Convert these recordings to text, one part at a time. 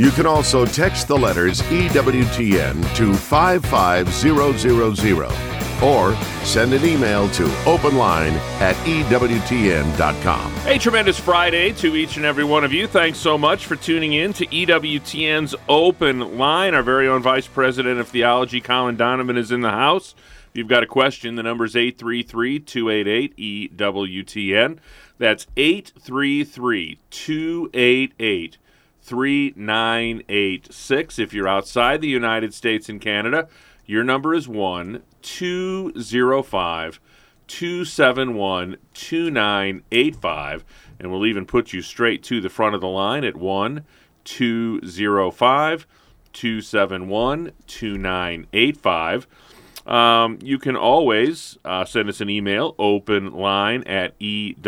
You can also text the letters EWTN to 55000 or send an email to openline at EWTN.com. A tremendous Friday to each and every one of you. Thanks so much for tuning in to EWTN's Open Line. Our very own Vice President of Theology, Colin Donovan, is in the house. If you've got a question, the number is 833 288 EWTN. That's 833 288 3986. If you're outside the United States and Canada, your number is 1 205 271 2985. And we'll even put you straight to the front of the line at 1 205 271 2985. Um, you can always uh, send us an email, openline at EWTN.com,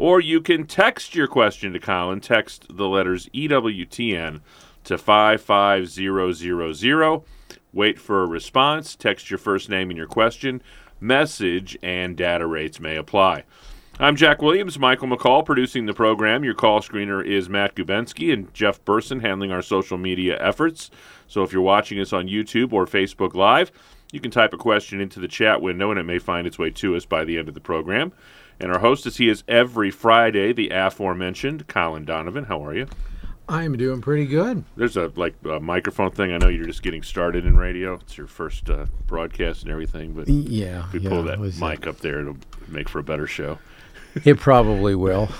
or you can text your question to Colin. Text the letters EWTN to 55000. Wait for a response. Text your first name and your question. Message and data rates may apply. I'm Jack Williams, Michael McCall producing the program. Your call screener is Matt Gubensky and Jeff Burson handling our social media efforts. So if you're watching us on YouTube or Facebook Live, you can type a question into the chat window and it may find its way to us by the end of the program. And our host is he is every Friday, the aforementioned Colin Donovan. How are you? I'm doing pretty good. There's a like a microphone thing. I know you're just getting started in radio. It's your first uh, broadcast and everything, but Yeah, if we yeah, pull that it uh, mic up there, it'll make for a better show. It probably will.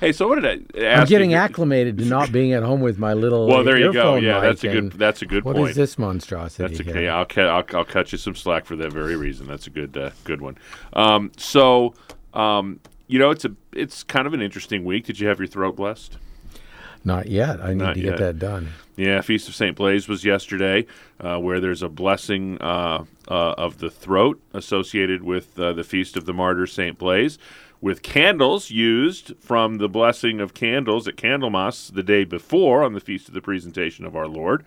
Hey, so what did I ask? I'm getting you? acclimated to not being at home with my little. Well, there you go. Yeah, that's a good. That's a good What point. is this monstrosity? That's okay. I'll, I'll I'll cut you some slack for that very reason. That's a good uh, good one. Um, so, um, you know, it's a it's kind of an interesting week. Did you have your throat blessed? Not yet. I need Not to yet. get that done. Yeah, Feast of St. Blaise was yesterday, uh, where there's a blessing uh, uh, of the throat associated with uh, the Feast of the Martyr St. Blaise, with candles used from the blessing of candles at Candlemas the day before on the Feast of the Presentation of our Lord.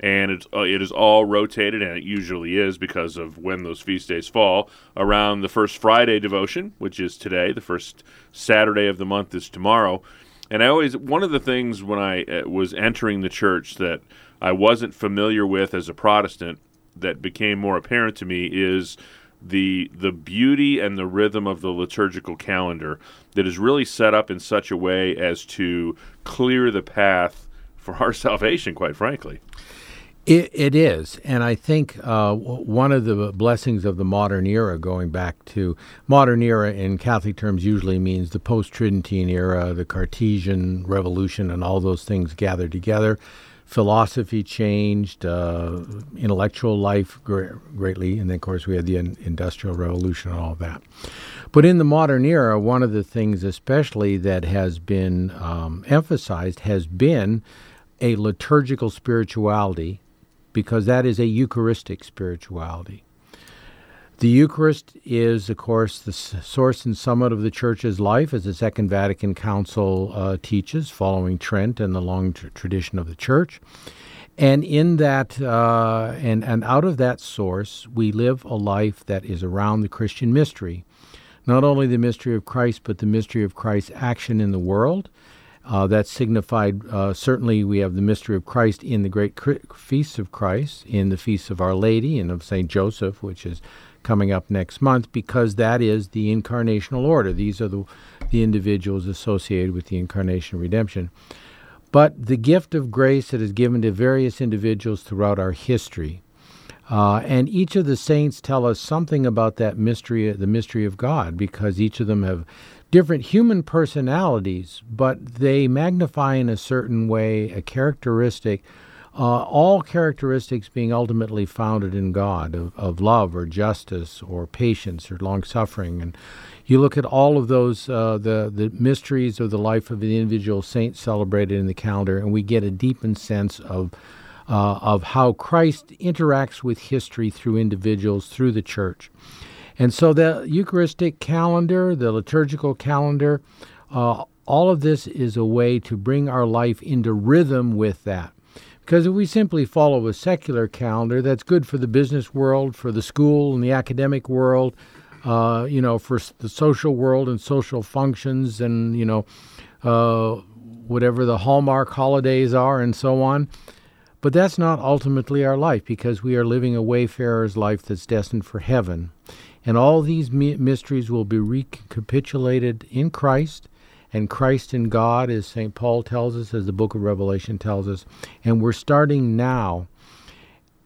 And it's, uh, it is all rotated, and it usually is because of when those feast days fall, around the first Friday devotion, which is today. The first Saturday of the month is tomorrow. And I always one of the things when I uh, was entering the church that I wasn't familiar with as a Protestant that became more apparent to me is the the beauty and the rhythm of the liturgical calendar that is really set up in such a way as to clear the path for our salvation quite frankly. It, it is, and I think uh, one of the blessings of the modern era, going back to modern era in Catholic terms, usually means the post-Tridentine era, the Cartesian Revolution, and all those things gathered together. Philosophy changed, uh, intellectual life gre- greatly, and then of course we had the in- Industrial Revolution and all that. But in the modern era, one of the things, especially that has been um, emphasized, has been a liturgical spirituality because that is a Eucharistic spirituality. The Eucharist is, of course, the source and summit of the Church's life, as the Second Vatican Council uh, teaches, following Trent and the long tr- tradition of the Church. And in that, uh, and, and out of that source, we live a life that is around the Christian mystery. Not only the mystery of Christ, but the mystery of Christ's action in the world. Uh, signified, uh, certainly, we have the mystery of Christ in the great feasts of Christ, in the feasts of Our Lady and of St. Joseph, which is coming up next month, because that is the incarnational order. These are the, the individuals associated with the incarnation redemption. But the gift of grace that is given to various individuals throughout our history. Uh, and each of the saints tell us something about that mystery, the mystery of God, because each of them have different human personalities, but they magnify in a certain way a characteristic, uh, all characteristics being ultimately founded in God of, of love or justice or patience or long suffering. And you look at all of those, uh, the, the mysteries of the life of the individual saint celebrated in the calendar, and we get a deepened sense of uh, of how Christ interacts with history through individuals, through the church. And so the Eucharistic calendar, the liturgical calendar, uh, all of this is a way to bring our life into rhythm with that. Because if we simply follow a secular calendar, that's good for the business world, for the school and the academic world, uh, you know, for the social world and social functions, and you know, uh, whatever the hallmark holidays are, and so on. But that's not ultimately our life because we are living a wayfarer's life that's destined for heaven. And all these mysteries will be recapitulated in Christ and Christ in God, as St. Paul tells us, as the book of Revelation tells us. And we're starting now.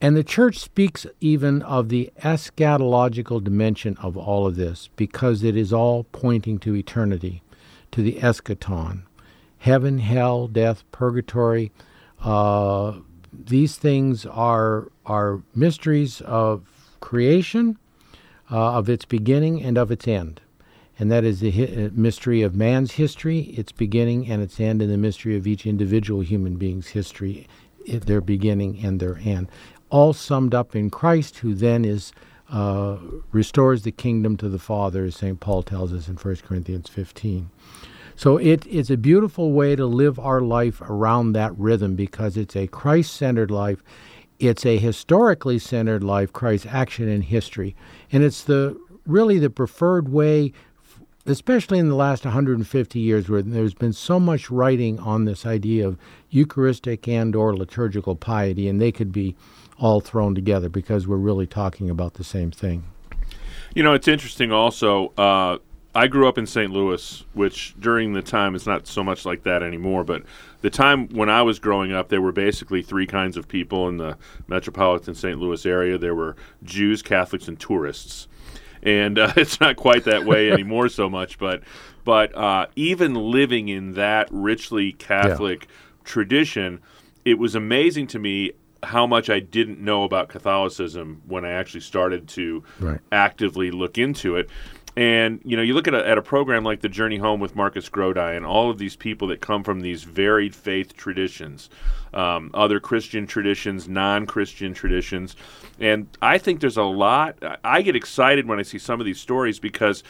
And the church speaks even of the eschatological dimension of all of this because it is all pointing to eternity, to the eschaton. Heaven, hell, death, purgatory. Uh, these things are, are mysteries of creation, uh, of its beginning, and of its end and that is the hi- uh, mystery of man's history, its beginning and its end, and the mystery of each individual human being's history, their beginning and their end, all summed up in Christ, who then is uh, restores the kingdom to the Father, as St. Paul tells us in 1 Corinthians 15. So it is a beautiful way to live our life around that rhythm because it's a Christ centered life. It's a historically centered life, Christ's action in history. And it's the really the preferred way especially in the last 150 years where there's been so much writing on this idea of eucharistic and or liturgical piety and they could be all thrown together because we're really talking about the same thing you know it's interesting also uh, i grew up in st louis which during the time is not so much like that anymore but the time when i was growing up there were basically three kinds of people in the metropolitan st louis area there were jews catholics and tourists and uh, it's not quite that way anymore so much. But but uh, even living in that richly Catholic yeah. tradition, it was amazing to me how much I didn't know about Catholicism when I actually started to right. actively look into it. And you know, you look at a, at a program like the Journey Home with Marcus Grodi and all of these people that come from these varied faith traditions, um, other Christian traditions, non-Christian traditions, and I think there's a lot. I get excited when I see some of these stories because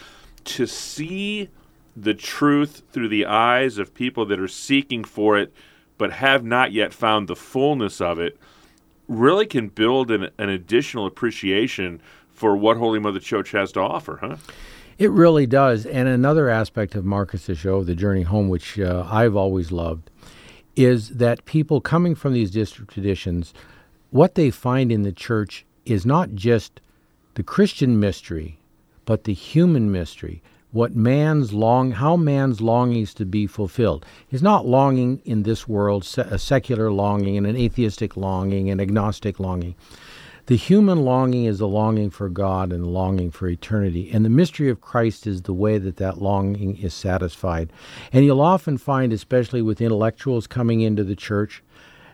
to see the truth through the eyes of people that are seeking for it but have not yet found the fullness of it really can build an, an additional appreciation for what Holy Mother Church has to offer, huh? It really does. And another aspect of Marcus's show, The Journey Home, which uh, I've always loved, is that people coming from these district traditions, what they find in the church is not just the Christian mystery, but the human mystery. What man's long, how man's longings to be fulfilled. He's not longing in this world, a secular longing and an atheistic longing, and agnostic longing. The human longing is the longing for God and the longing for eternity. And the mystery of Christ is the way that that longing is satisfied. And you'll often find, especially with intellectuals coming into the church,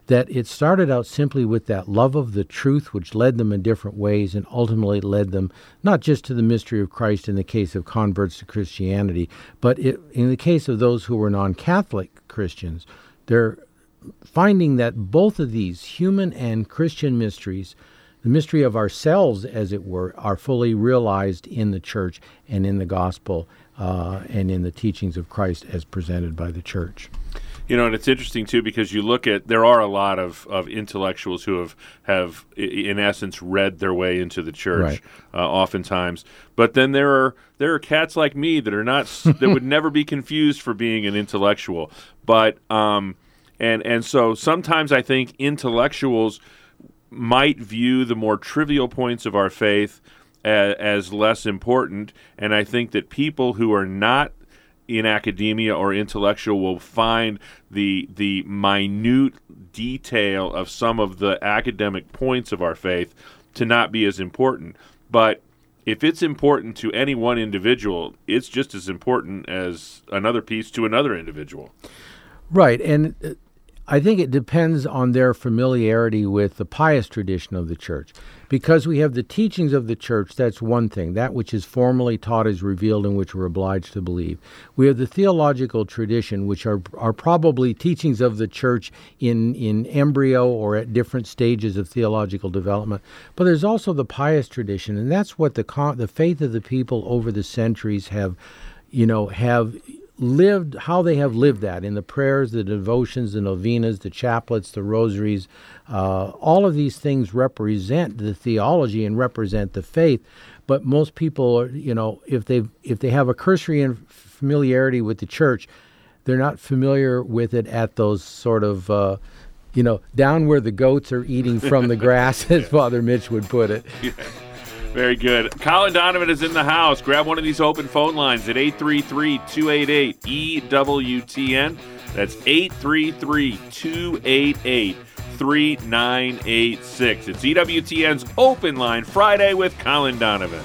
that it started out simply with that love of the truth, which led them in different ways and ultimately led them not just to the mystery of Christ in the case of converts to Christianity, but it, in the case of those who were non Catholic Christians, they're finding that both of these human and Christian mysteries the mystery of ourselves, as it were, are fully realized in the church and in the gospel uh, and in the teachings of Christ as presented by the church. You know, and it's interesting too because you look at there are a lot of, of intellectuals who have have in essence read their way into the church, right. uh, oftentimes. But then there are there are cats like me that are not that would never be confused for being an intellectual. But um, and and so sometimes I think intellectuals might view the more trivial points of our faith as, as less important. And I think that people who are not in academia or intellectual will find the the minute detail of some of the academic points of our faith to not be as important. But if it's important to any one individual, it's just as important as another piece to another individual. Right, and uh, I think it depends on their familiarity with the pious tradition of the church. Because we have the teachings of the church, that's one thing. That which is formally taught is revealed and which we're obliged to believe. We have the theological tradition, which are, are probably teachings of the church in, in embryo or at different stages of theological development. But there's also the pious tradition, and that's what the, the faith of the people over the centuries have, you know, have lived how they have lived that in the prayers, the devotions, the novenas, the chaplets, the rosaries. Uh, all of these things represent the theology and represent the faith. But most people, are, you know, if they if they have a cursory familiarity with the church, they're not familiar with it at those sort of. Uh, you know, down where the goats are eating from the grass, as Father Mitch would put it. Yeah. Very good. Colin Donovan is in the house. Grab one of these open phone lines at 833 288 EWTN. That's 833 288 3986. It's EWTN's open line Friday with Colin Donovan.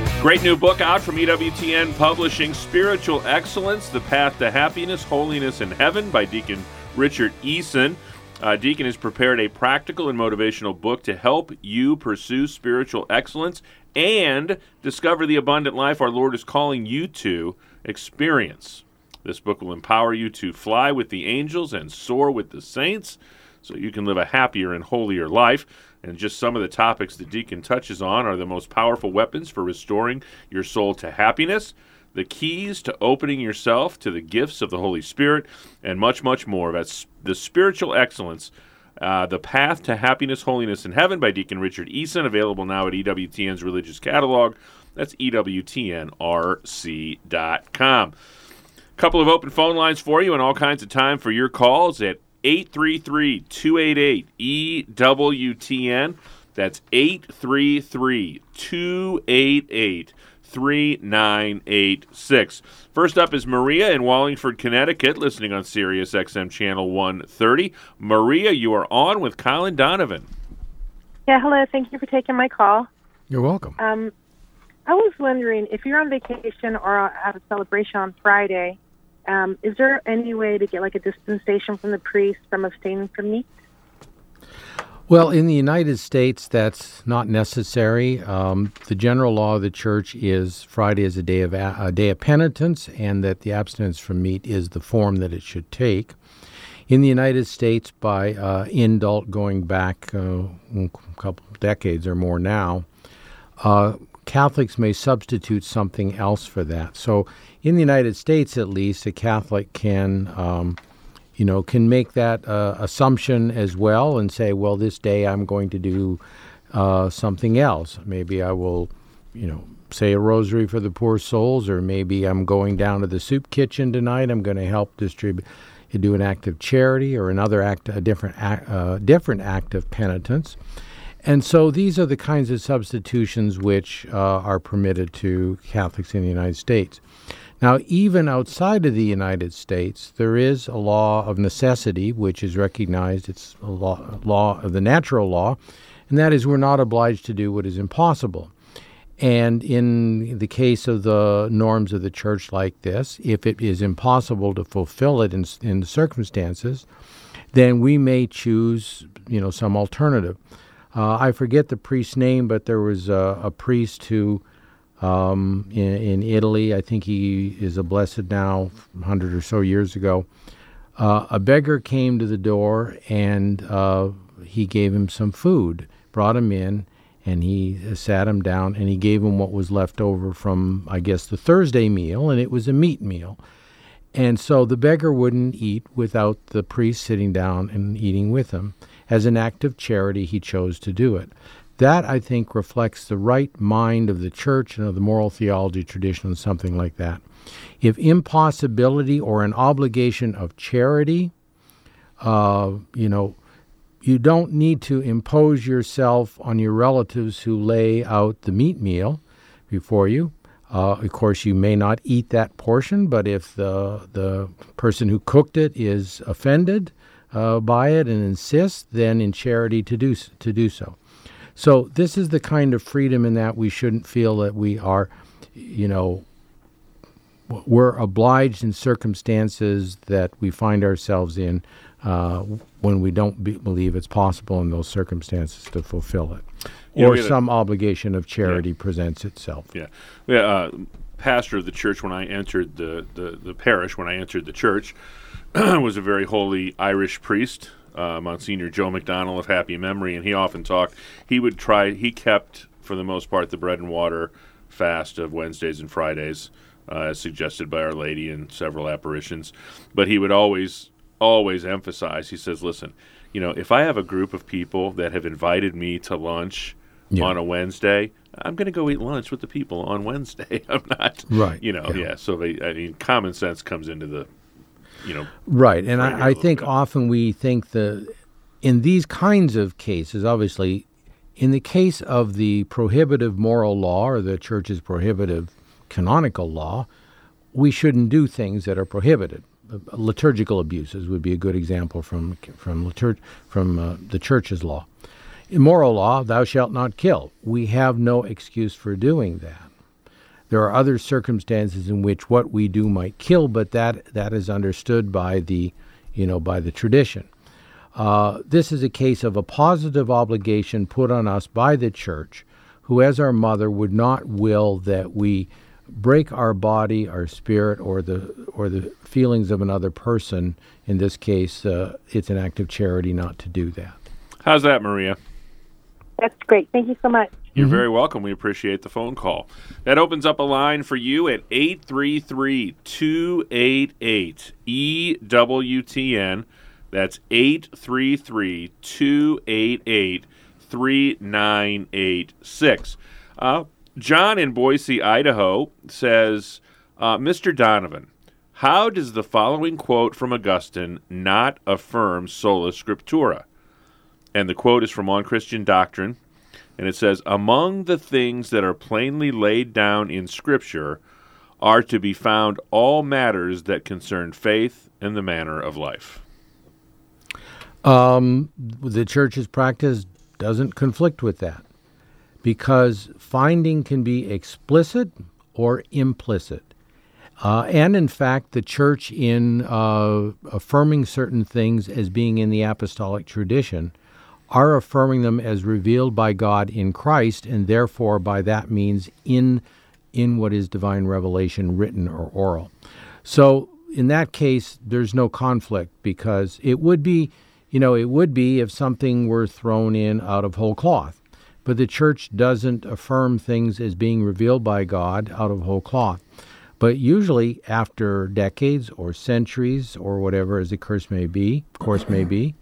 Great new book out from EWTN Publishing Spiritual Excellence The Path to Happiness, Holiness, and Heaven by Deacon Richard Eason. Uh, Deacon has prepared a practical and motivational book to help you pursue spiritual excellence and discover the abundant life our Lord is calling you to experience. This book will empower you to fly with the angels and soar with the saints so you can live a happier and holier life. And just some of the topics that Deacon touches on are the most powerful weapons for restoring your soul to happiness, the keys to opening yourself to the gifts of the Holy Spirit, and much, much more. That's the spiritual excellence. Uh, the Path to Happiness, Holiness, and Heaven by Deacon Richard Eason, available now at EWTN's religious catalog. That's EWTNRC.com. A couple of open phone lines for you and all kinds of time for your calls at 833 288 EWTN. That's 833 288 3986. First up is Maria in Wallingford, Connecticut, listening on Sirius XM Channel 130. Maria, you are on with Colin Donovan. Yeah, hello. Thank you for taking my call. You're welcome. Um, I was wondering if you're on vacation or at a celebration on Friday, um, is there any way to get like a dispensation from the priest from abstaining from meat? Well, in the United States, that's not necessary. Um, the general law of the church is Friday is a day of a, a day of penitence, and that the abstinence from meat is the form that it should take. In the United States, by uh, indult going back uh, a couple decades or more now, uh, Catholics may substitute something else for that. So, in the United States, at least, a Catholic can, um, you know, can make that uh, assumption as well and say, well, this day I'm going to do uh, something else. Maybe I will, you know, say a rosary for the poor souls, or maybe I'm going down to the soup kitchen tonight. I'm going to help distribute, do an act of charity or another act, a different act, uh, different act of penitence. And so these are the kinds of substitutions which uh, are permitted to Catholics in the United States. Now, even outside of the United States, there is a law of necessity, which is recognized. It's a law, law of the natural law, and that is we're not obliged to do what is impossible. And in the case of the norms of the church like this, if it is impossible to fulfill it in, in the circumstances, then we may choose, you know, some alternative. Uh, I forget the priest's name, but there was a, a priest who um, in, in, Italy, I think he is a blessed now, 100 or so years ago. Uh, a beggar came to the door and uh, he gave him some food, brought him in, and he sat him down and he gave him what was left over from, I guess, the Thursday meal, and it was a meat meal. And so the beggar wouldn't eat without the priest sitting down and eating with him. As an act of charity, he chose to do it. That, I think, reflects the right mind of the church and of the moral theology tradition and something like that. If impossibility or an obligation of charity, uh, you know, you don't need to impose yourself on your relatives who lay out the meat meal before you. Uh, of course, you may not eat that portion, but if the the person who cooked it is offended uh, by it and insists, then in charity to do to do so. So this is the kind of freedom in that we shouldn't feel that we are, you know, we're obliged in circumstances that we find ourselves in uh, when we don't be, believe it's possible in those circumstances to fulfill it, You or had a- some obligation of charity presents itself. Yeah, yeah. Uh, pastor of the church when I entered the, the, the parish, when I entered the church, was a very holy Irish priest, uh, Monsignor Joe McDonnell of happy memory, and he often talked. He would try. He kept, for the most part, the bread and water fast of Wednesdays and Fridays, uh, as suggested by Our Lady in several apparitions. But he would always, always emphasize. He says, "Listen, you know, if I have a group of people that have invited me to lunch." Yeah. on a Wednesday, I'm going to go eat lunch with the people on Wednesday. I'm not, Right, You know, yeah. yeah. So they, I mean, common sense comes into the, you know, Right, and I, I think often we think the in these kinds of cases, obviously, in the case of the prohibitive moral law or the church's prohibitive canonical law, we shouldn't do things that are prohibited. Uh, Liturgical abuses would be a good example from from liturg- from uh, the church's law. In moral law, thou shalt not kill. We have no excuse for doing that. There are other circumstances in which what we do might kill, but that that is understood by the, you know, by the tradition. Uh, this is a case of a positive obligation put on us by the church, who, as our mother, would not will that we break our body, our spirit, or the or the feelings of another person. In this case, uh, it's an act of charity not to do that. how's that, Maria? That's great. Thank you so much. You're very welcome. We appreciate the phone call. That opens up a line for you at 833 288 EWTN. That's 833 288 3986. Uh, John in Boise, Idaho says, uh, Mr. Donovan, how does the following quote from Augustine not affirm sola scriptura? And the quote is from On Christian Doctrine, and it says, Among the things that are plainly laid down in Scripture are to be found all matters that concern faith and the manner of life. Um, the church's practice doesn't conflict with that because finding can be explicit or implicit. Uh, and in fact, the church, in uh, affirming certain things as being in the apostolic tradition, are affirming them as revealed by God in Christ, and therefore, by that means, in in what is divine revelation, written or oral. So, in that case, there's no conflict because it would be, you know, it would be if something were thrown in out of whole cloth. But the church doesn't affirm things as being revealed by God out of whole cloth. But usually, after decades or centuries or whatever, as the curse may be, of course may be,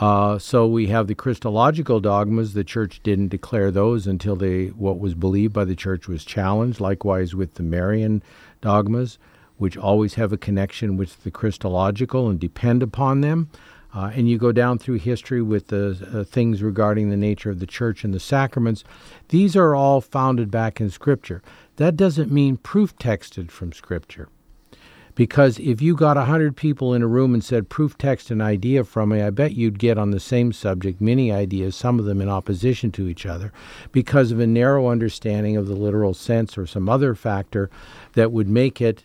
uh, so we have the Christological dogmas. The church didn't declare those until they what was believed by the church was challenged. Likewise with the Marian dogmas, which always have a connection with the Christological and depend upon them. Uh, and you go down through history with the uh, things regarding the nature of the church and the sacraments. These are all founded back in Scripture. That doesn't mean proof texted from Scripture. Because if you got a hundred people in a room and said proof text an idea from me, I bet you'd get on the same subject many ideas, some of them in opposition to each other, because of a narrow understanding of the literal sense or some other factor that would make it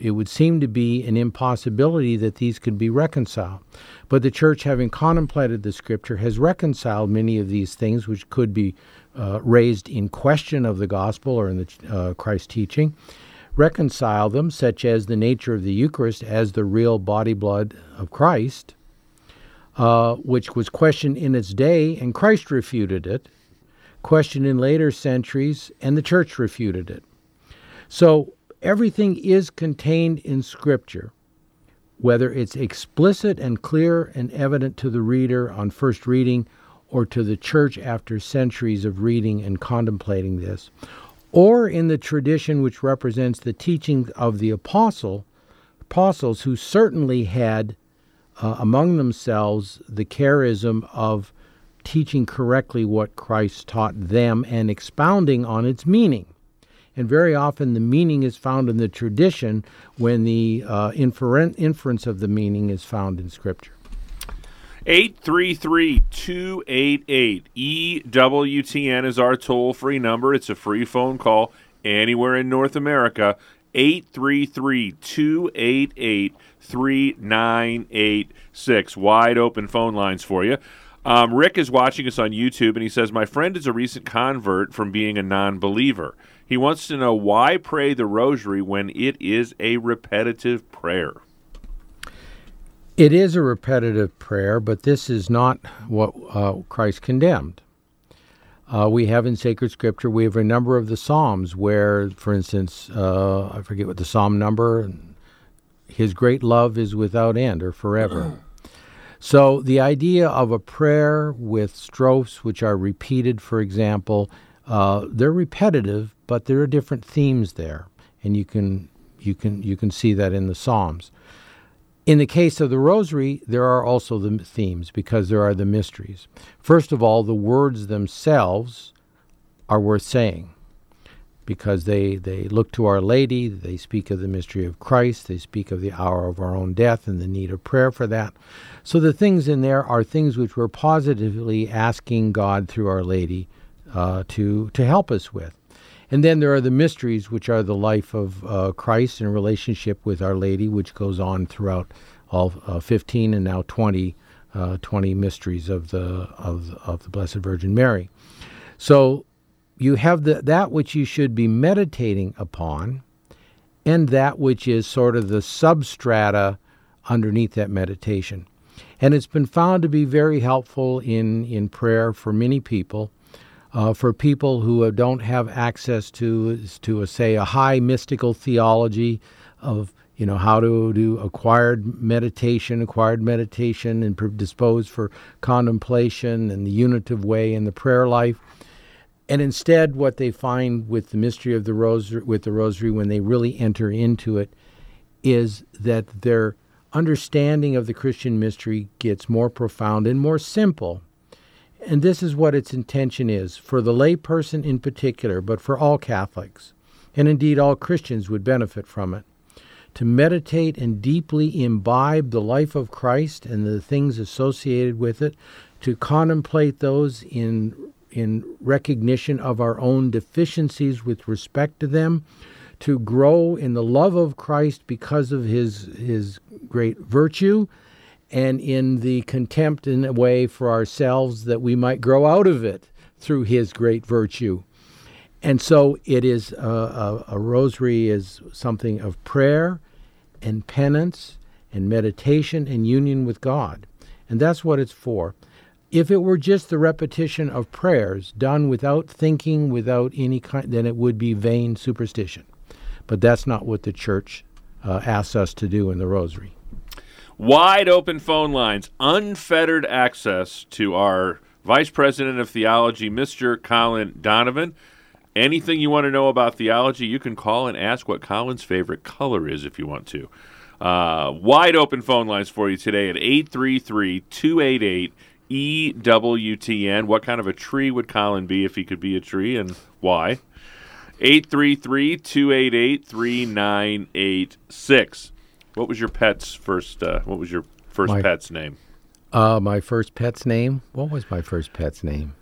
it would seem to be an impossibility that these could be reconciled. But the church, having contemplated the scripture, has reconciled many of these things which could be uh, raised in question of the gospel or in the uh, Christ teaching reconcile them, such as the nature of the Eucharist as the real body blood of Christ, uh, which was questioned in its day, and Christ refuted it, questioned in later centuries, and the church refuted it. So everything is contained in Scripture, whether it's explicit and clear and evident to the reader on first reading, or to the church after centuries of reading and contemplating this, or in the tradition which represents the teaching of the apostle, apostles who certainly had uh, among themselves the charism of teaching correctly what Christ taught them and expounding on its meaning. And very often the meaning is found in the tradition when the uh, inferen- inference of the meaning is found in Scripture. 833 288 EWTN is our toll free number. It's a free phone call anywhere in North America. 833 288 3986. Wide open phone lines for you. Um, Rick is watching us on YouTube and he says, My friend is a recent convert from being a non believer. He wants to know why pray the rosary when it is a repetitive prayer. It is a repetitive prayer, but this is not what uh, Christ condemned. Uh, we have in sacred scripture, we have a number of the Psalms where, for instance, uh, I forget what the Psalm number, His great love is without end or forever. so the idea of a prayer with strophes which are repeated, for example, uh, they're repetitive, but there are different themes there, and you can you can you can see that in the Psalms. In the case of the Rosary, there are also the themes because there are the mysteries. First of all, the words themselves are worth saying because they, they look to Our Lady, they speak of the mystery of Christ, they speak of the hour of our own death and the need of prayer for that. So the things in there are things which we're positively asking God through Our Lady uh, to, to help us with. And then there are the mysteries, which are the life of uh, Christ in relationship with Our Lady, which goes on throughout all uh, 15 and now 20, uh, 20 mysteries of the, of, of the Blessed Virgin Mary. So you have the, that which you should be meditating upon, and that which is sort of the substrata underneath that meditation. And it's been found to be very helpful in, in prayer for many people uh, for people who don't have access to to a, say a high mystical theology of you know how to do acquired meditation, acquired meditation, and predisposed for contemplation and the unitive way in the prayer life. And instead, what they find with the mystery of the rosary, with the rosary, when they really enter into it, is that their understanding of the Christian mystery gets more profound and more simple and this is what its intention is for the layperson in particular, but for all Catholics, and indeed all Christians would benefit from it, to meditate and deeply imbibe the life of Christ and the things associated with it, to contemplate those in in recognition of our own deficiencies with respect to them, to grow in the love of Christ because of his his great virtue and in the contempt in a way for ourselves that we might grow out of it through his great virtue. And so it is a, a, a rosary is something of prayer and penance and meditation and union with God. And that's what it's for. If it were just the repetition of prayers done without thinking, without any kind, then it would be vain superstition. But that's not what the church uh, asks us to do in the rosary. Wide open phone lines, unfettered access to our Vice President of Theology, Mr. Colin Donovan. Anything you want to know about theology, you can call and ask what Colin's favorite color is if you want to. Uh, wide open phone lines for you today at 833 288 EWTN. What kind of a tree would Colin be if he could be a tree and why? 833 288 3986. What was your pet's first? Uh, what was your first my, pet's name? Uh, my first pet's name. What was my first pet's name?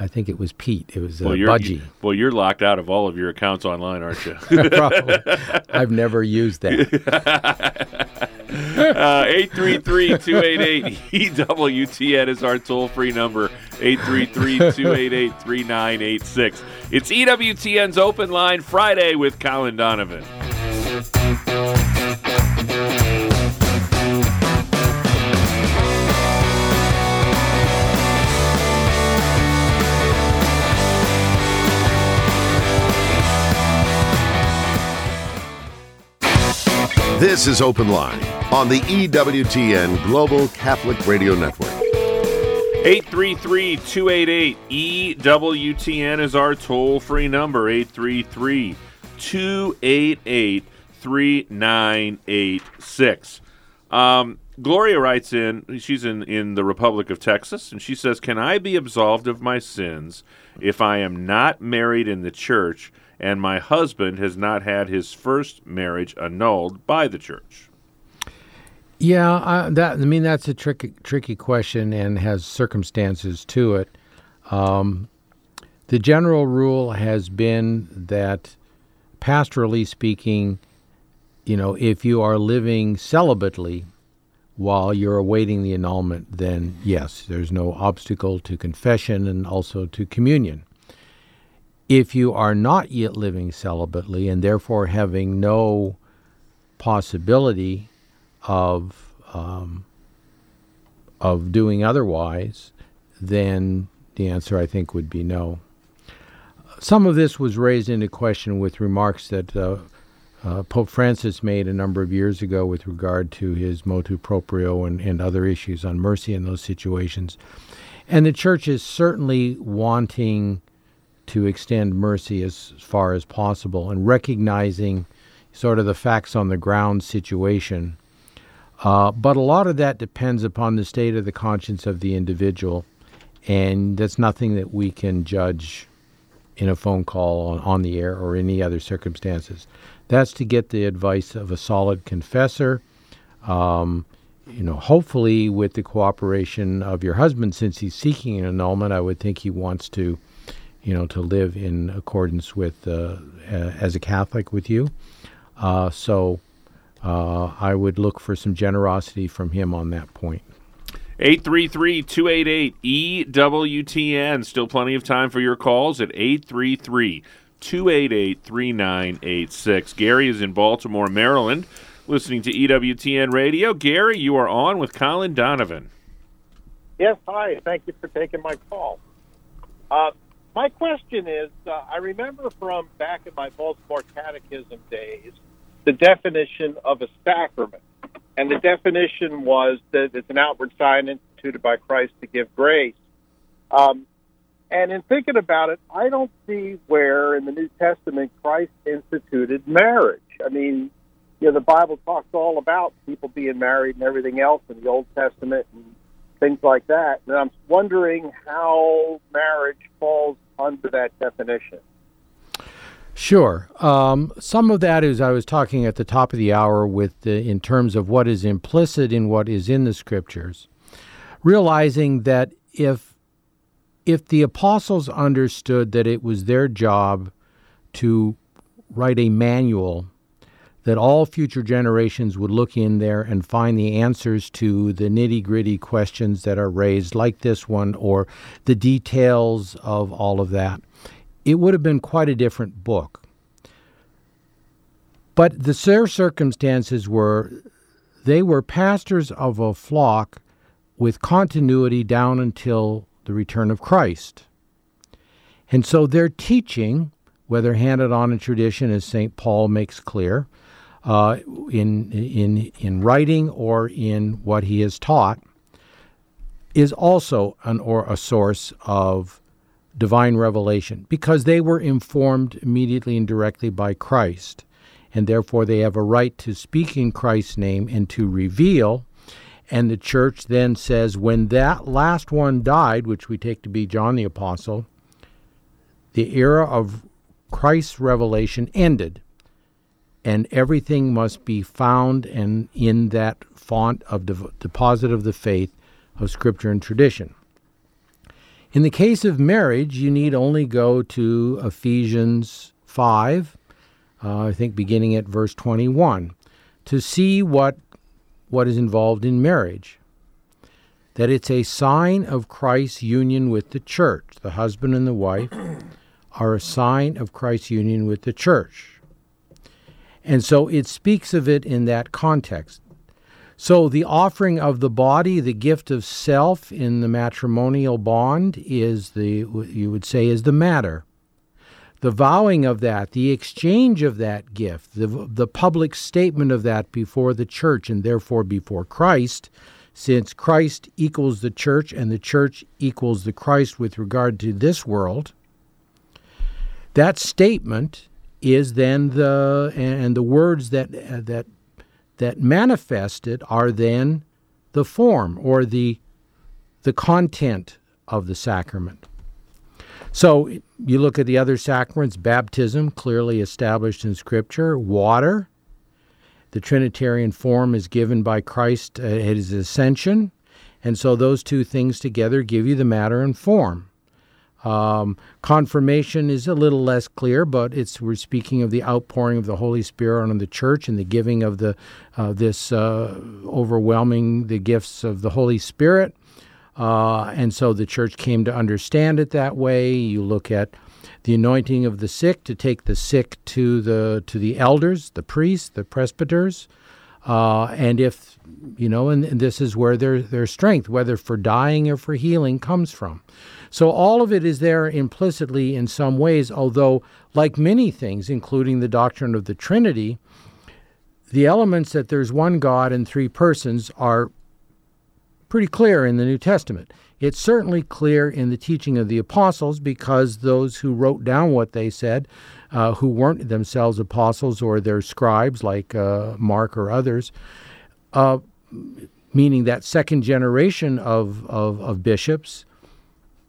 I think it was Pete. It was uh, well, Budgie. You, well, you're locked out of all of your accounts online, aren't you? Probably. I've never used that. 833-288-EWTN is our toll-free number. 833-288-3986. It's EWTN's Open Line Friday with Colin Donovan. This is Open Line on the EWTN Global Catholic Radio Network. 833 288 EWTN is our toll free number 833 288 3986. Um, Gloria writes in, she's in, in the Republic of Texas, and she says, Can I be absolved of my sins if I am not married in the church and my husband has not had his first marriage annulled by the church? Yeah, uh, that I mean that's a tricky tricky question and has circumstances to it. Um, the general rule has been that, pastorally speaking, you know, if you are living celibately while you're awaiting the annulment, then yes, there's no obstacle to confession and also to communion. If you are not yet living celibately and therefore having no possibility of um, of doing otherwise, then the answer I think would be no. Some of this was raised into question with remarks that uh, uh, Pope Francis made a number of years ago with regard to his motu proprio and, and other issues on mercy in those situations. And the church is certainly wanting to extend mercy as far as possible and recognizing sort of the facts on the ground situation uh, but a lot of that depends upon the state of the conscience of the individual, and that's nothing that we can judge in a phone call on, on the air or any other circumstances. That's to get the advice of a solid confessor. Um, you know, hopefully with the cooperation of your husband, since he's seeking an annulment, I would think he wants to, you know, to live in accordance with uh, as a Catholic with you. Uh, so uh, I would look for some generosity from him on that point. 833 288 EWTN. Still plenty of time for your calls at 833 288 3986. Gary is in Baltimore, Maryland, listening to EWTN Radio. Gary, you are on with Colin Donovan. Yes, hi. Thank you for taking my call. Uh, my question is uh, I remember from back in my Baltimore Catechism days the definition of a sacrament. And the definition was that it's an outward sign instituted by Christ to give grace. Um, and in thinking about it, I don't see where in the New Testament Christ instituted marriage. I mean, you know, the Bible talks all about people being married and everything else in the Old Testament and things like that. And I'm wondering how marriage falls under that definition. Sure. Um, some of that is I was talking at the top of the hour with the, in terms of what is implicit in what is in the scriptures, realizing that if if the apostles understood that it was their job to write a manual that all future generations would look in there and find the answers to the nitty gritty questions that are raised, like this one, or the details of all of that it would have been quite a different book. But the circumstances were they were pastors of a flock with continuity down until the return of Christ. And so their teaching, whether handed on in tradition, as St. Paul makes clear, uh, in, in, in writing or in what he has taught, is also an, or a source of divine revelation because they were informed immediately and directly by Christ. And therefore, they have a right to speak in Christ's name and to reveal. And the church then says, when that last one died, which we take to be John the Apostle, the era of Christ's revelation ended. And everything must be found and in that font of de- deposit of the faith of Scripture and tradition. In the case of marriage, you need only go to Ephesians 5, uh, I think beginning at verse 21, to see what, what is involved in marriage. That it's a sign of Christ's union with the church. The husband and the wife are a sign of Christ's union with the church. And so it speaks of it in that context. So, the offering of the body, the gift of self in the matrimonial bond, is the, you would say, is the matter. The vowing of that, the exchange of that gift, the, the public statement of that before the church and therefore before Christ, since Christ equals the church and the church equals the Christ with regard to this world, that statement is then the and the words that that that manifest it are then the form or the the content of the sacrament. So you look at the other sacraments, baptism clearly established in scripture, water, the Trinitarian form is given by Christ at his ascension. And so those two things together give you the matter and form. Um, confirmation is a little less clear, but it's we're speaking of the outpouring of the Holy Spirit on the church and the giving of the uh, this uh, overwhelming the gifts of the Holy Spirit, uh, and so the church came to understand it that way. You look at the anointing of the sick to take the sick to the to the elders, the priests, the presbyters, uh, and if you know, and, and, this is where their their strength, whether for dying or for healing, comes from. So all of it is there implicitly in some ways, although, like many things, including the doctrine of the Trinity, the elements that there's one God and three persons are pretty clear in the New Testament. It's certainly clear in the teaching of the apostles because those who wrote down what they said, uh, who weren't themselves apostles or their scribes like uh, Mark or others, uh, meaning that second generation of, of, of, bishops,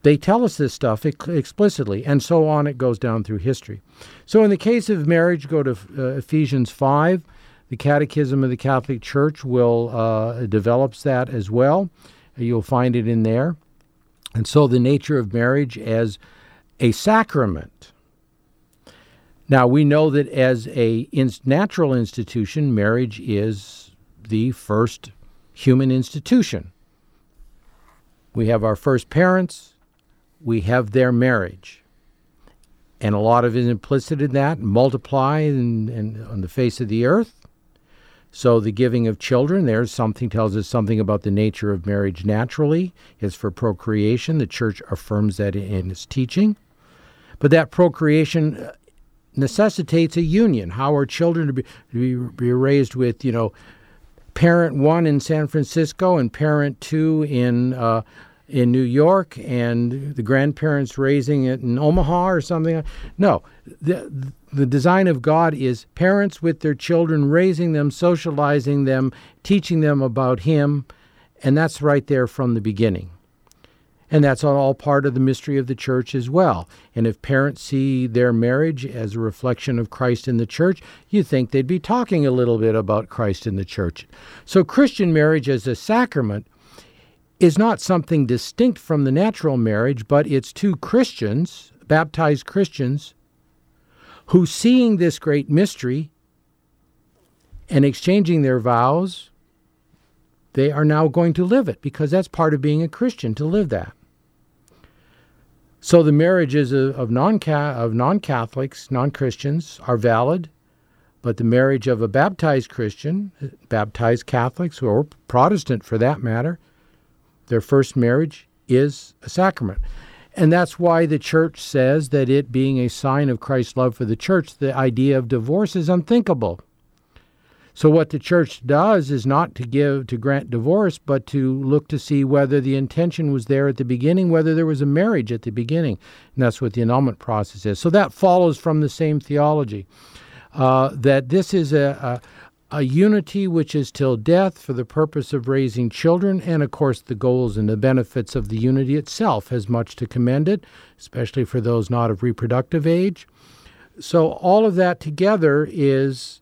they tell us this stuff explicitly, and so on it goes down through history. So in the case of marriage, go to uh, Ephesians 5. The Catechism of the Catholic Church will uh, develops that as well. You'll find it in there. And so the nature of marriage as a sacrament. Now, we know that as a natural institution, marriage is the first human institution. We have our first parents, we have their marriage. And a lot of it is implicit in that, multiply and, and on the face of the earth. So the giving of children, there's something tells us something about the nature of marriage naturally. It's for procreation. The church affirms that in its teaching. But that procreation uh, necessitates a union. How are children to be, to be raised with, you know, parent one in San Francisco and parent two in uh, in New York and the grandparents raising it in Omaha or something. No, the, the design of God is parents with their children, raising them, socializing them, teaching them about Him, and that's right there from the beginning. And that's all part of the mystery of the church as well. And if parents see their marriage as a reflection of Christ in the church, you'd think they'd be talking a little bit about Christ in the church. So, Christian marriage as a sacrament is not something distinct from the natural marriage, but it's two Christians, baptized Christians, who, seeing this great mystery and exchanging their vows, they are now going to live it because that's part of being a Christian to live that. So the marriages of, non of non Catholics, non Christians, are valid, but the marriage of a baptized Christian, baptized Catholics or Protestant for that matter, their first marriage is a sacrament. And that's why the church says that it being a sign of Christ's love for the church, the idea of divorce is unthinkable. So what the church does is not to give to grant divorce, but to look to see whether the intention was there at the beginning, whether there was a marriage at the beginning. And that's what the annulment process is. So that follows from the same theology. Uh, that this is a, a unity which is till death for the purpose of raising children, and of course, the goals and the benefits of the unity itself has much to commend it, especially for those not of reproductive age. So, all of that together is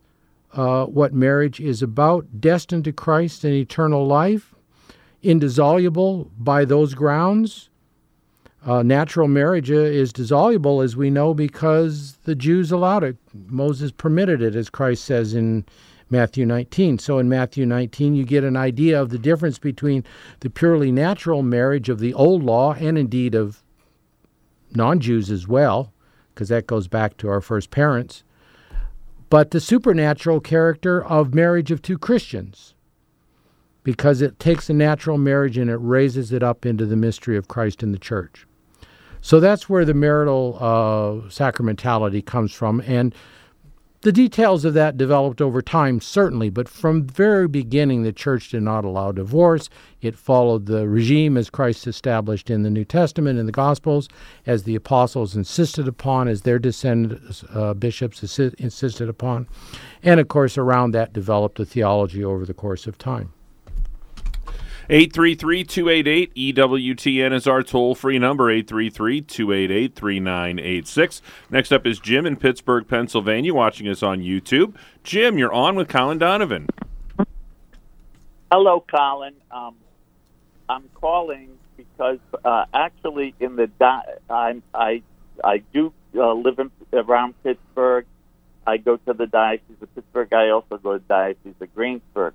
uh, what marriage is about, destined to Christ and eternal life, indissoluble by those grounds. Uh, natural marriage uh, is dissoluble, as we know, because the Jews allowed it. Moses permitted it, as Christ says in Matthew 19. So in Matthew 19, you get an idea of the difference between the purely natural marriage of the old law and indeed of non Jews as well, because that goes back to our first parents, but the supernatural character of marriage of two Christians, because it takes a natural marriage and it raises it up into the mystery of Christ in the church. So that's where the marital uh, sacramentality comes from. And The details of that developed over time, certainly, but from very beginning, the church did not allow divorce. It followed the regime as Christ established in the New Testament and the Gospels, as the apostles insisted upon, as their descendants, uh, bishops insisted upon. And of course, around that developed a theology over the course of time. 833 288 EWTN is our toll free number, 833 288 3986. Next up is Jim in Pittsburgh, Pennsylvania, watching us on YouTube. Jim, you're on with Colin Donovan. Hello, Colin. Um, I'm calling because uh, actually, in the di- I'm, I I do uh, live in, around Pittsburgh. I go to the diocese of Pittsburgh. I also go to the diocese of Greensburg.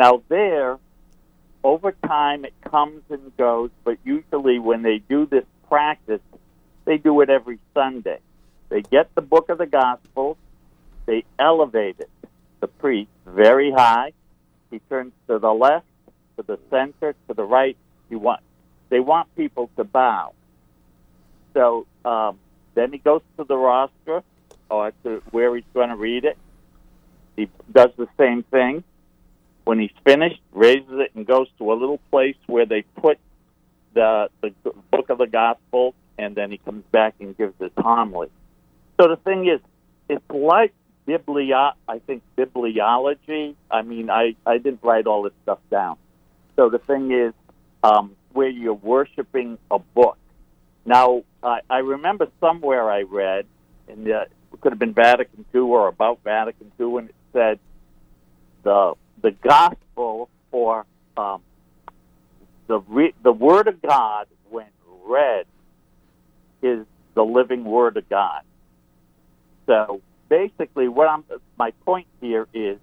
Now there, over time, it comes and goes. But usually, when they do this practice, they do it every Sunday. They get the book of the Gospels, they elevate it, the priest, very high. He turns to the left, to the center, to the right. He want, they want people to bow. So um, then he goes to the rostra, or to where he's going to read it. He does the same thing. When he's finished, raises it and goes to a little place where they put the the book of the gospel, and then he comes back and gives his homily. So the thing is, it's like biblio. I think bibliology. I mean, I I didn't write all this stuff down. So the thing is, um, where you're worshiping a book. Now, I, I remember somewhere I read, and uh, it could have been Vatican II or about Vatican II, and it said the the gospel or um, the re- the word of God when read is the living word of God. So basically, what I'm my point here is,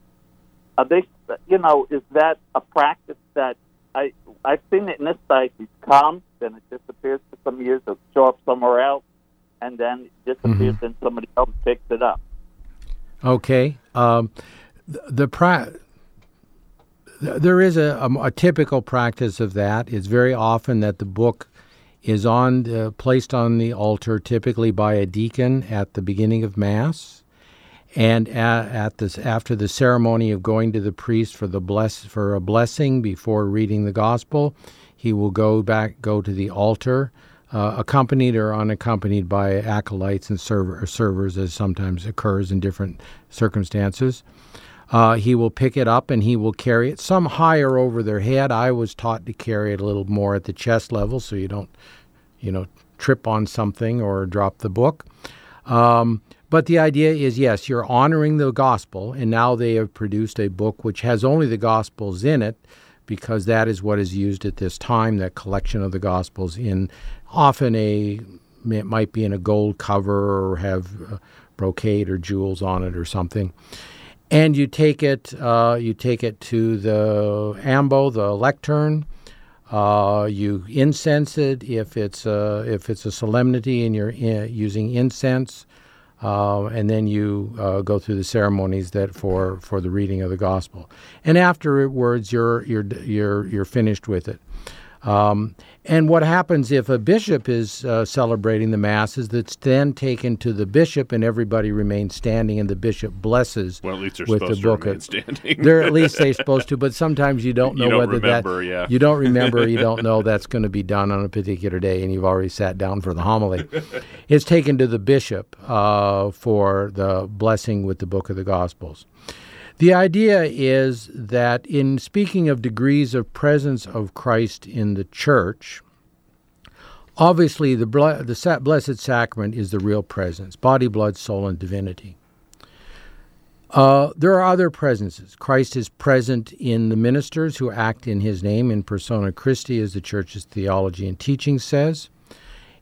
are they you know is that a practice that I I've seen it in this diocese come, then it disappears for some years, it'll show up somewhere else, and then it disappears, and somebody else picks it up. Okay. Um, the, the there is a, a, a typical practice of that. It's very often that the book is on uh, placed on the altar, typically by a deacon at the beginning of Mass, and at, at this after the ceremony of going to the priest for the bless for a blessing before reading the gospel, he will go back go to the altar. Uh, accompanied or unaccompanied by acolytes and server, servers, as sometimes occurs in different circumstances. Uh, he will pick it up and he will carry it some higher over their head. I was taught to carry it a little more at the chest level so you don't, you know, trip on something or drop the book. Um, but the idea is yes, you're honoring the gospel, and now they have produced a book which has only the gospels in it because that is what is used at this time that collection of the gospels in often a it might be in a gold cover or have uh, brocade or jewels on it or something and you take it uh, you take it to the ambo the lectern. Uh, you incense it if it's a, if it's a solemnity and you're in, using incense. Uh, and then you uh, go through the ceremonies that for, for the reading of the gospel. And afterwards you're you're you're you're finished with it um, and what happens if a bishop is uh, celebrating the mass is that's then taken to the bishop and everybody remains standing and the bishop blesses Well, at least they're with the book. of- standing. they're at least they're supposed to, but sometimes you don't know You don't whether remember, that yeah. you don't remember, you don't know that's going to be done on a particular day, and you've already sat down for the homily. it's taken to the bishop uh, for the blessing with the book of the Gospels. The idea is that in speaking of degrees of presence of Christ in the church, obviously the, ble- the Blessed Sacrament is the real presence body, blood, soul, and divinity. Uh, there are other presences. Christ is present in the ministers who act in his name in persona Christi, as the church's theology and teaching says.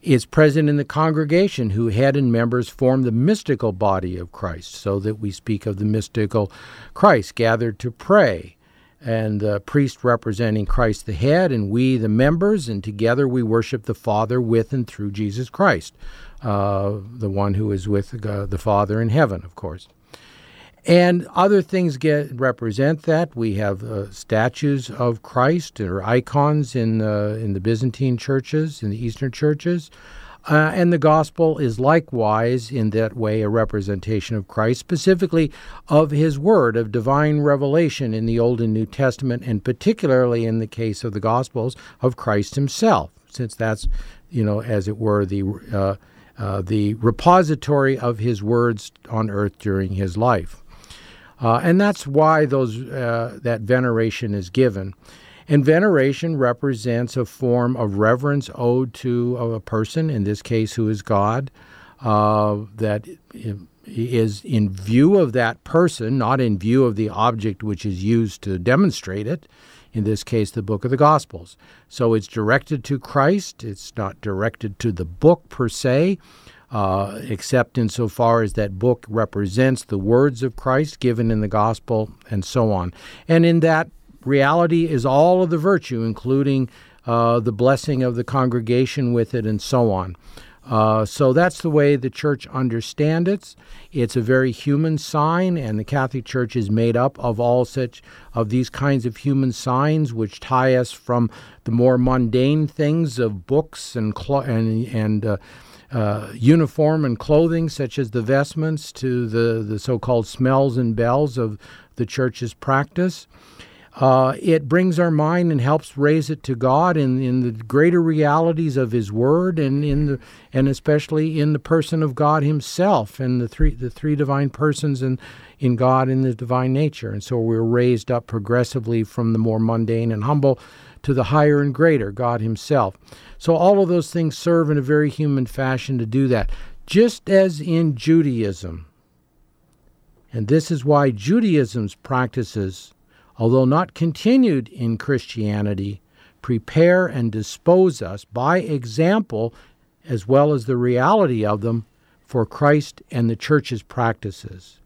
Is present in the congregation, who head and members form the mystical body of Christ, so that we speak of the mystical Christ gathered to pray, and the priest representing Christ the head, and we the members, and together we worship the Father with and through Jesus Christ, uh, the one who is with uh, the Father in heaven, of course. And other things get represent that. We have uh, statues of Christ or icons in in the Byzantine churches, in the Eastern churches. Uh, and the gospel is likewise, in that way, a representation of Christ, specifically of his word of divine revelation in the Old and New Testament, and particularly in the case of the gospels of Christ himself, since that's, you know, as it were, the uh, uh, the repository of his words on earth during his life. Uh, and that's why those uh, that veneration is given. And veneration represents a form of reverence owed to a person, in this case, who is God, uh, that is in view of that person, not in view of the object which is used to demonstrate it, in this case, the book of the Gospels. So it's directed to Christ, it's not directed to the book per se. Uh, except insofar as that book represents the words of Christ given in the gospel and so on. And in that reality is all of the virtue, including uh, the blessing of the congregation with it and so on. Uh, so that's the way the church understands it. It's a very human sign, and the Catholic Church is made up of all such of these kinds of human signs, which tie us from the more mundane things of books and and and uh, uh, uniform and clothing, such as the vestments, to the the so-called smells and bells of the church's practice. Uh, it brings our mind and helps raise it to God in, in the greater realities of His Word and in the and especially in the person of God Himself and the three the three divine persons in in God in the divine nature. And so we're raised up progressively from the more mundane and humble to the higher and greater God Himself. So all of those things serve in a very human fashion to do that. Just as in Judaism, and this is why Judaism's practices although not continued in Christianity, prepare and dispose us by example as well as the reality of them for Christ and the church's practices.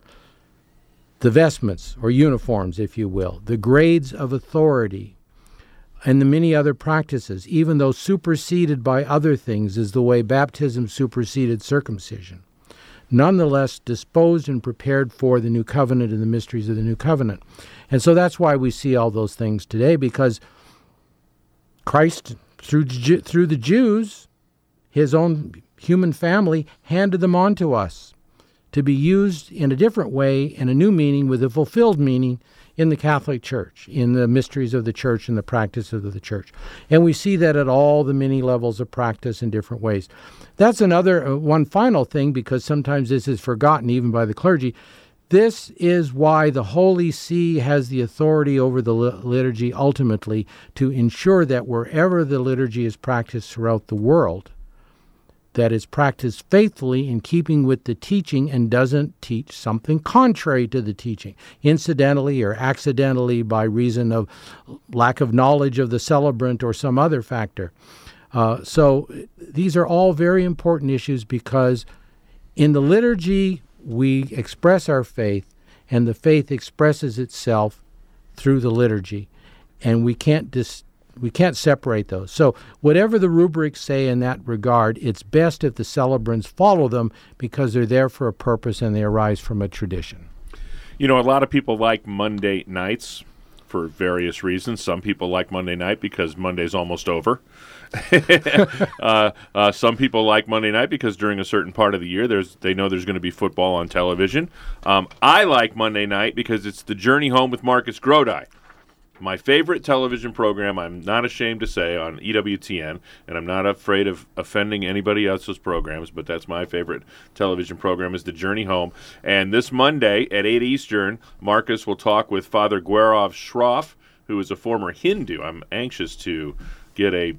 The vestments, or uniforms, if you will, the grades of authority, and the many other practices, even though superseded by other things, is the way baptism superseded circumcision nonetheless disposed and prepared for the new covenant and the mysteries of the new covenant. And so that's why we see all those things today because Christ through through the Jews his own human family handed them on to us to be used in a different way in a new meaning with a fulfilled meaning in the Catholic Church, in the mysteries of the church and the practices of the church. And we see that at all the many levels of practice in different ways. That's another uh, one final thing because sometimes this is forgotten even by the clergy. This is why the Holy See has the authority over the liturgy ultimately to ensure that wherever the liturgy is practiced throughout the world, that is practiced faithfully in keeping with the teaching and doesn't teach something contrary to the teaching, incidentally or accidentally by reason of lack of knowledge of the celebrant or some other factor. Uh, so these are all very important issues because in the liturgy we express our faith, and the faith expresses itself through the liturgy, and we can't dis- we can't separate those. So whatever the rubrics say in that regard, it's best if the celebrants follow them because they're there for a purpose and they arise from a tradition. You know, a lot of people like Monday nights for various reasons. Some people like Monday night because Monday's almost over. uh, uh, some people like Monday night because during a certain part of the year, there's they know there's going to be football on television. Um, I like Monday night because it's the journey home with Marcus Grodi my favorite television program, I'm not ashamed to say, on EWTN, and I'm not afraid of offending anybody else's programs, but that's my favorite television program is The Journey Home. And this Monday at 8 Eastern, Marcus will talk with Father Gaurav Shroff, who is a former Hindu. I'm anxious to get a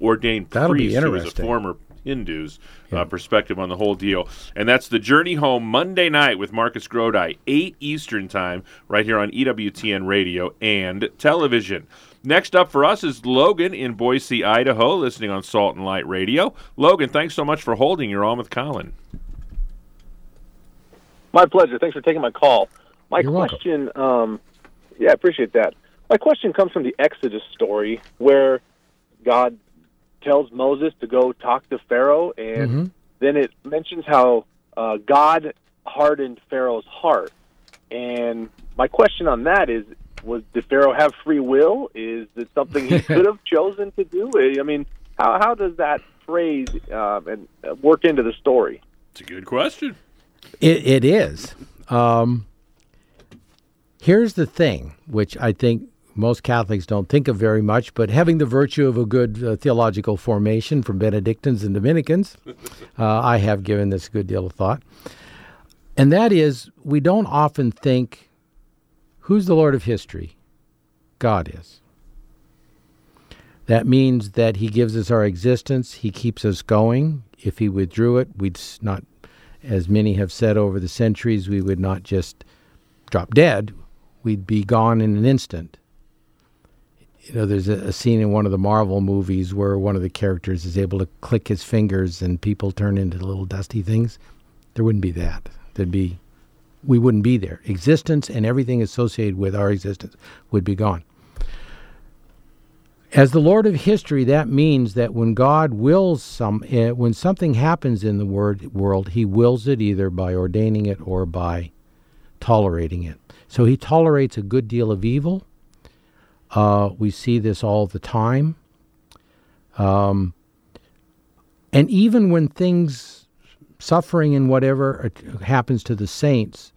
ordained That'll priest who is a former Hindus uh, perspective on the whole deal. And that's the Journey Home Monday night with Marcus Grodi, 8 Eastern Time, right here on EWTN Radio and television. Next up for us is Logan in Boise, Idaho, listening on Salt and Light Radio. Logan, thanks so much for holding. You're on with Colin. My pleasure. Thanks for taking my call. My You're question, um, yeah, I appreciate that. My question comes from the Exodus story where God tells Moses to go talk to Pharaoh, and Mm-hmm. then it mentions how uh, God hardened Pharaoh's heart. And my question on that is: Was did Pharaoh have free will? Is it something he could have chosen to do? I mean, how how does that phrase uh, and uh, work into the story? It's a good question. It, it is. Um, here's the thing, which I think most Catholics don't think of very much, but having the virtue of a good uh, theological formation from Benedictines and Dominicans, uh, I have given this a good deal of thought. And that is, we don't often think, who's the Lord of history? God is. That means that He gives us our existence, He keeps us going. If He withdrew it, we'd not, as many have said over the centuries, we would not just drop dead, we'd be gone in an instant. You know, there's a, a, scene in one of the Marvel movies where one of the characters is able to click his fingers and people turn into little dusty things. There wouldn't be that. There'd be, we wouldn't be there. Existence and everything associated with our existence would be gone. As the Lord of history, that means that when God wills some, uh, when something happens in the word, world, He wills it either by ordaining it or by tolerating it. So He tolerates a good deal of evil. Uh, we see this all the time. Um, and even when things, suffering and whatever uh, happens to the saints,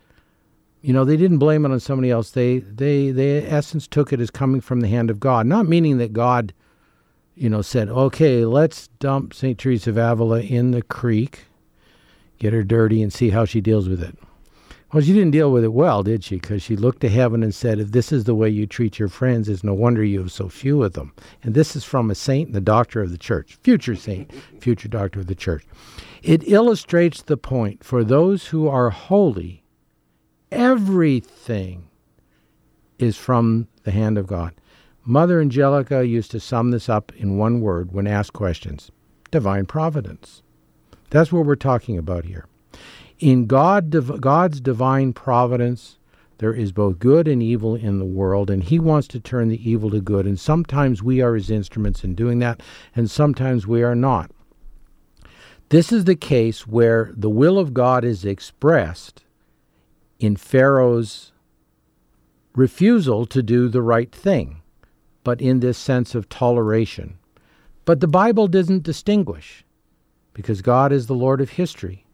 you know, they didn't blame it on somebody else. They, they, they, in essence, took it as coming from the hand of God. Not meaning that God, you know, said, okay, let's dump St. Teresa of Avila in the creek, get her dirty, and see how she deals with it. Well, she didn't deal with it well, did she? Because she looked to heaven and said, If this is the way you treat your friends, it's no wonder you have so few of them. And this is from a saint, and the doctor of the church, future saint, future doctor of the church. It illustrates the point for those who are holy Everything is from the hand of God. Mother Angelica used to sum this up in one word when asked questions divine providence. That's what we're talking about here. In God, God's divine providence, there is both good and evil in the world, and He wants to turn the evil to good. And sometimes we are His instruments in doing that, and sometimes we are not. This is the case where the will of God is expressed in Pharaoh's refusal to do the right thing, but in this sense of toleration. But the Bible doesn't distinguish because God is the Lord of history.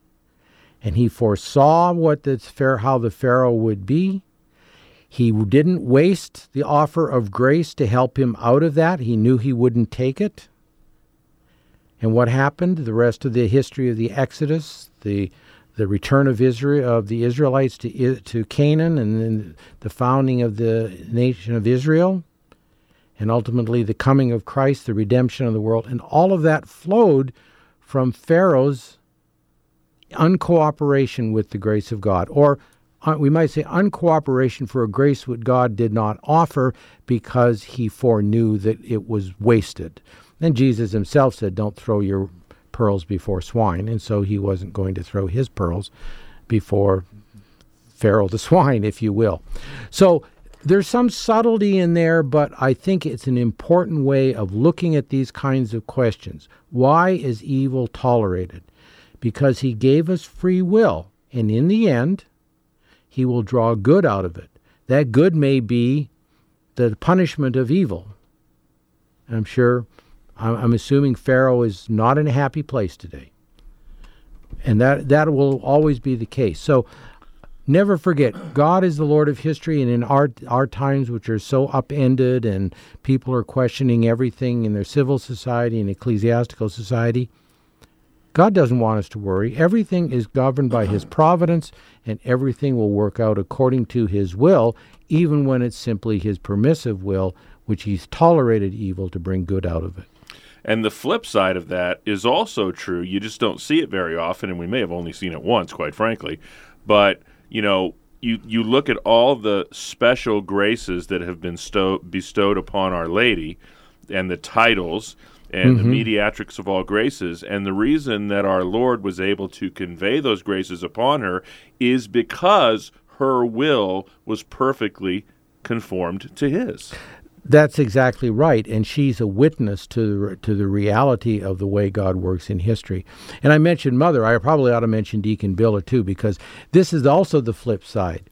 And he foresaw what the, how the Pharaoh would be. He didn't waste the offer of grace to help him out of that. He knew he wouldn't take it. And what happened? The rest of the history of the Exodus, the the return of Israel of the Israelites to to Canaan, and then the founding of the nation of Israel, and ultimately the coming of Christ, the redemption of the world, and all of that flowed from Pharaoh's uncooperation with the grace of God, or uh, we might say uncooperation for a grace which God did not offer because he foreknew that it was wasted. And Jesus himself said, Don't throw your pearls before swine, and so he wasn't going to throw his pearls before Pharaoh the swine, if you will. So there's some subtlety in there, but I think it's an important way of looking at these kinds of questions. Why is evil tolerated? Because he gave us free will, and in the end, he will draw good out of it. That good may be the punishment of evil. I'm sure I'm assuming Pharaoh is not in a happy place today. And that, that will always be the case. So never forget, God is the Lord of history, and in our, our times, which are so upended and people are questioning everything in their civil society and ecclesiastical society, God doesn't want us to worry. Everything is governed by His mm-hmm. providence, and everything will work out according to His will, even when it's simply His permissive will, which He's tolerated evil to bring good out of it. And the flip side of that is also true. You just don't see it very often, and we may have only seen it once, quite frankly. But, you know, you, you look at all the special graces that have been sto- bestowed upon Our Lady and the titles and mm-hmm. the mediatrix of all graces. And the reason that our Lord was able to convey those graces upon her is because her will was perfectly conformed to his. That's exactly right, and she's a witness to the, to the reality of the way God works in history. And I mentioned Mother. I probably ought to mention Deacon Biller too, because this is also the flip side.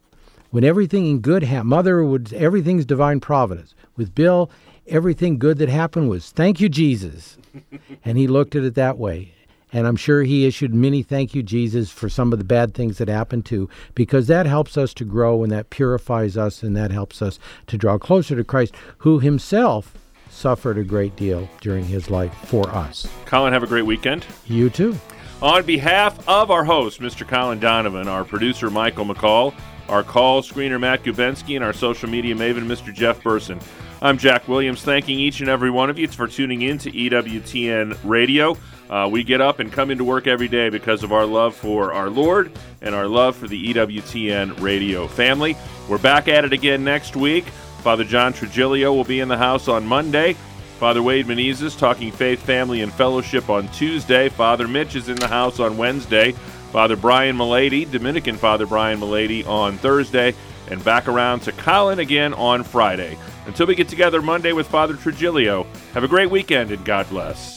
When everything in good happened, Mother would, everything's divine providence. With Bill, everything good that happened was thank you, Jesus. and he looked at it that way. And I'm sure he issued many thank you, Jesus, for some of the bad things that happened too, because that helps us to grow and that purifies us and that helps us to draw closer to Christ, who himself suffered a great deal during his life for us. Colin, have a great weekend. You too. On behalf of our host, Mr. Colin Donovan, our producer, Michael McCall, our call screener, Matt Gubensky, and our social media maven, Mr. Jeff Burson. I'm Jack Williams, thanking each and every one of you for tuning in to EWTN Radio. Uh, we get up and come into work every day because of our love for our Lord and our love for the EWTN radio family. We're back at it again next week. Father John Trigilio will be in the house on Monday. Father Wade Menezes talking faith, family, and fellowship on Tuesday. Father Mitch is in the house on Wednesday. Father Brian Mullady, Dominican Father Brian Mullady, on Thursday. And back around to Colin again on Friday. Until we get together Monday with Father Trigilio, have a great weekend and God bless.